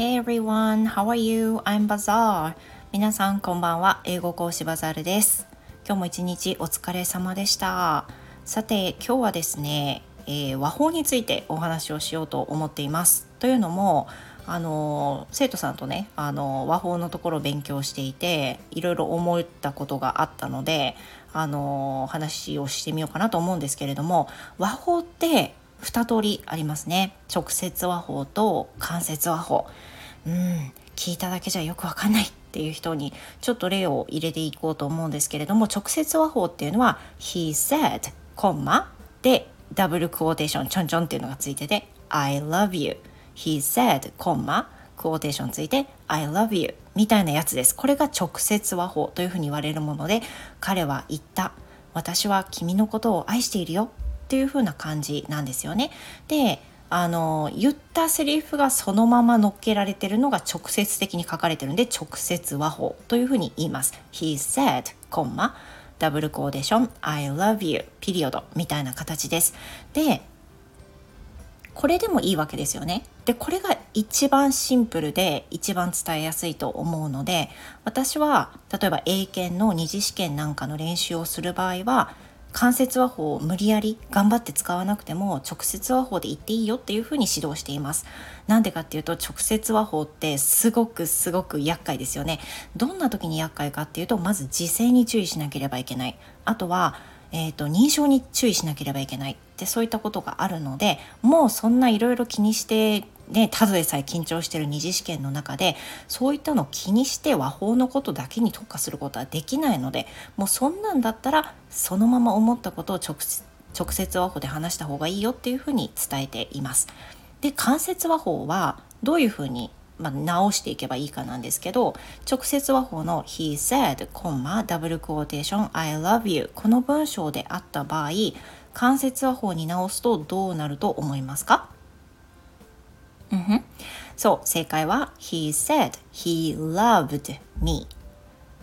Hey everyone, how are you? I'm Bazaar. 皆さんこんばんは。英語講師バザールです。今日も一日お疲れ様でした。さて、今日はですね、えー、和法についてお話をしようと思っています。というのも、あの生徒さんとねあの和法のところを勉強していていろいろ思ったことがあったのであの話をしてみようかなと思うんですけれども和法って2通りありますね。直接和法と間接和法。うん。聞いただけじゃよくわかんないっていう人にちょっと例を入れていこうと思うんですけれども直接和法っていうのは He said コンマでダブルクォーテーションちょんちょんっていうのがついてて I love you He said コンマクォーテーションついて I love you みたいなやつです。これが直接和法というふうに言われるもので彼は言った。私は君のことを愛しているよ。っていう風な感じなんですよね。であの言ったセリフがそのまま乗っけられてるのが直接的に書かれてるんで直接和法というふうに言います。He said, コンマダブルコーデーション I love you ピリオドみたいな形です。でこれでもいいわけですよね。でこれが一番シンプルで一番伝えやすいと思うので私は例えば英検の二次試験なんかの練習をする場合は関節和法を無理やり頑張って使わなくても直接和法で言っていいよっていうふうに指導しています。なんでかっていうと直接和法ってすごくすごく厄介ですよね。どんな時に厄介かっていうとまず時勢に注意しなければいけない。あとはえーと、認証に注意しなければいけないってそういったことがあるのでもうそんないろいろ気にしてね、ただでさえ緊張してる二次試験の中でそういったのを気にして和法のことだけに特化することはできないのでもうそんなんだったらそのまま思ったことを直直接和法で話した方がいいよっていうふうに伝えています。で間接和法はどういうふうにまあ、直していけばいいかなんですけど直接和法の He said, コンマダブルクォーテーション I love you この文章であった場合間接和法に直すとどうなると思いますか？うんふん。そう、正解は He said he loved me.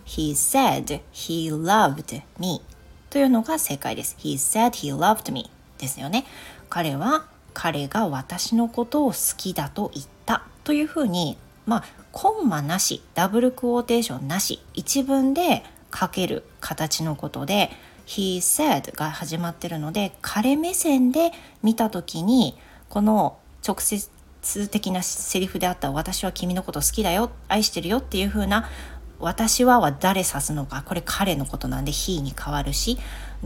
He said he loved me. というのが正解です。He said he loved me ですよね。彼は彼が私のことを好きだと言ったというふうに、まあ、コンマなし、ダブルクォーテーションなし、一文で書ける形のことで、He said が始まってるので、彼目線で見た時に、この直接通的なセリフであった私は君のこと好きだよ愛してるよっていう風な私はは誰指すのかこれ彼のことなんで he に変わるし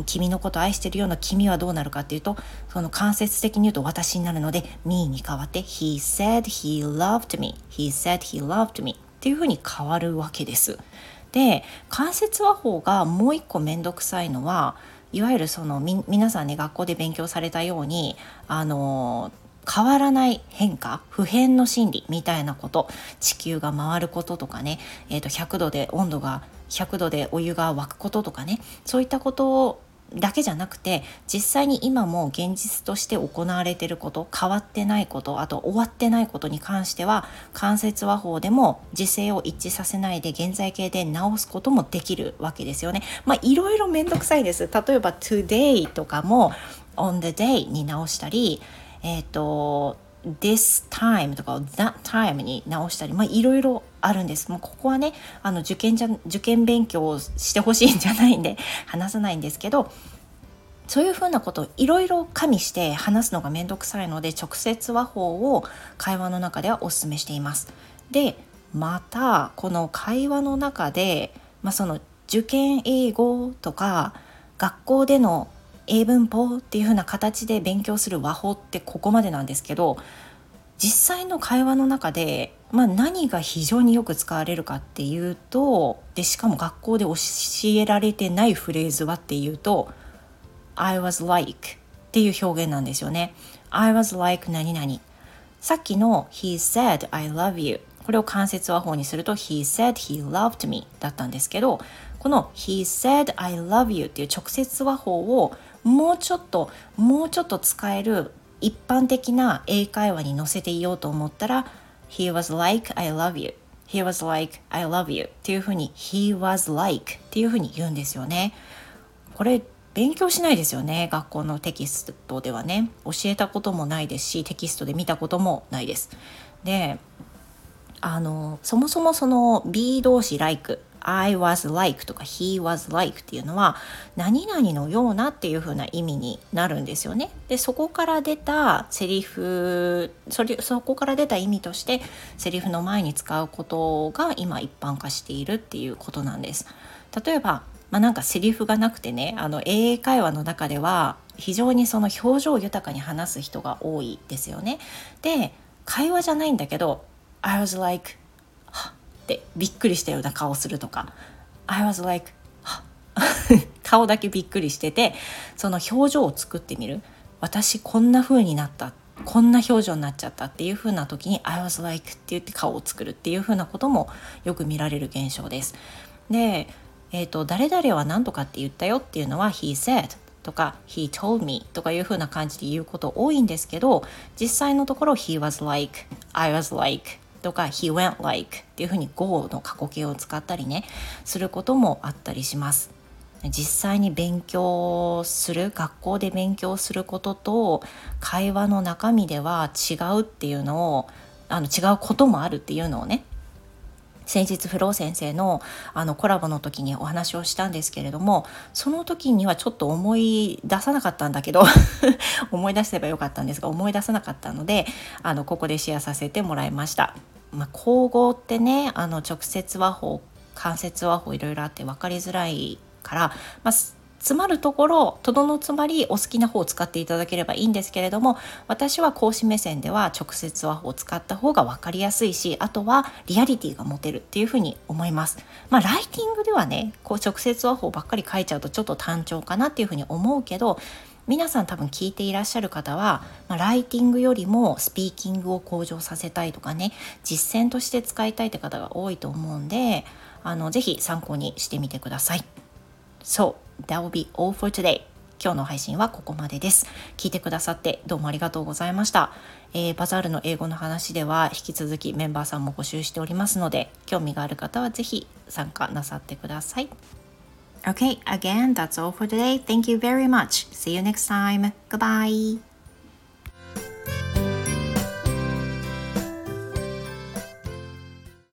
君のこと愛してるような君はどうなるかっていうとその間接的に言うと私になるので me に変わって he said he loved me he said he loved me っていう風に変わるわけです。で間接和法がもう一個めんどくさいのはいわゆるその皆さんね学校で勉強されたようにあの変わらない変化普遍の心理みたいなこと地球が回ることとかね、えー、と100度で温度が100度でお湯が沸くこととかねそういったことだけじゃなくて実際に今も現実として行われていること変わってないことあと終わってないことに関しては関節和法でも時勢を一致させないで現在形で直すこともできるわけですよね。まあいろいろめんどくさいです。例えば today とかも on the day に直したりえっ、ー、と this time とか that time に直したり、まあ、いろいろあるんです。もうここはね、あの受験じゃ、受験勉強をしてほしいんじゃないんで話さないんですけど、そういうふうなことをいろいろ加味して話すのがめんどくさいので、直接和法を会話の中ではお勧めしています。で、また、この会話の中で、まあ、その受験英語とか、学校での英文法っていう風な形で勉強する和法ってここまでなんですけど実際の会話の中で、まあ、何が非常によく使われるかっていうとでしかも学校で教えられてないフレーズはっていうと「I was like」っていう表現なんですよね。I was like 何々さっきの He said I love you これを間接和法にすると He said he loved me だったんですけどこの He said I love you っていう直接和法をもうちょっともうちょっと使える一般的な英会話に載せていようと思ったら He was like I love you. He was like I love you. っていうふうに He was like っていうふうに言うんですよね。これ勉強しないですよね学校のテキストではね。教えたこともないですしテキストで見たこともないです。であのそもそもその B 動詞 like I was like とか he was like っていうのは何々のようなっていう風な意味になるんですよね。でそこから出たセリフそれそこから出た意味としてセリフの前に使うことが今一般化しているっていうことなんです。例えばまあ、なんかセリフがなくてねあの英会話の中では非常にその表情豊かに話す人が多いですよね。で会話じゃないんだけど「I was like ってびっくりしたような顔するとか。I was like 顔だけびっくりしててその表情を作ってみる。私こんな風になったこんな表情になっちゃったっていう風な時に I was like って言って顔を作るっていう風なこともよく見られる現象です。で、えーと、誰々は何とかって言ったよっていうのは He said とか He told me とかいう風な感じで言うこと多いんですけど実際のところ He was like I was like とか he went like っていうふうに go の過去形を使ったりねすることもあったりします実際に勉強する学校で勉強することと会話の中身では違うっていうのをあの違うこともあるっていうのをね先日フロー先生のあのコラボの時にお話をしたんですけれどもその時にはちょっと思い出さなかったんだけど 思い出せばよかったんですが思い出さなかったのであのここでシェアさせてもらいました。まあ、口語ってねあの直接和法間接和法いろいろあって分かりづらいから、まあ、詰まるところとどのつまりお好きな方を使っていただければいいんですけれども私は講師目線では直接和法を使った方が分かりやすいしあとはリアリティが持てるっていうふうに思います。まあライティングではねこう直接和法ばっかり書いちゃうとちょっと単調かなっていうふうに思うけど皆さん多分聞いていらっしゃる方は、まあ、ライティングよりもスピーキングを向上させたいとかね実践として使いたいって方が多いと思うんであのぜひ参考にしてみてください。So, that will be all for today. 今日の配信はここまでです。聞いてくださってどうもありがとうございました。えー、バザールの英語の話では引き続きメンバーさんも募集しておりますので、興味がある方はぜひ参加なさってください。Okay, again, that's all for today. Thank you very much. See you next time. Goodbye.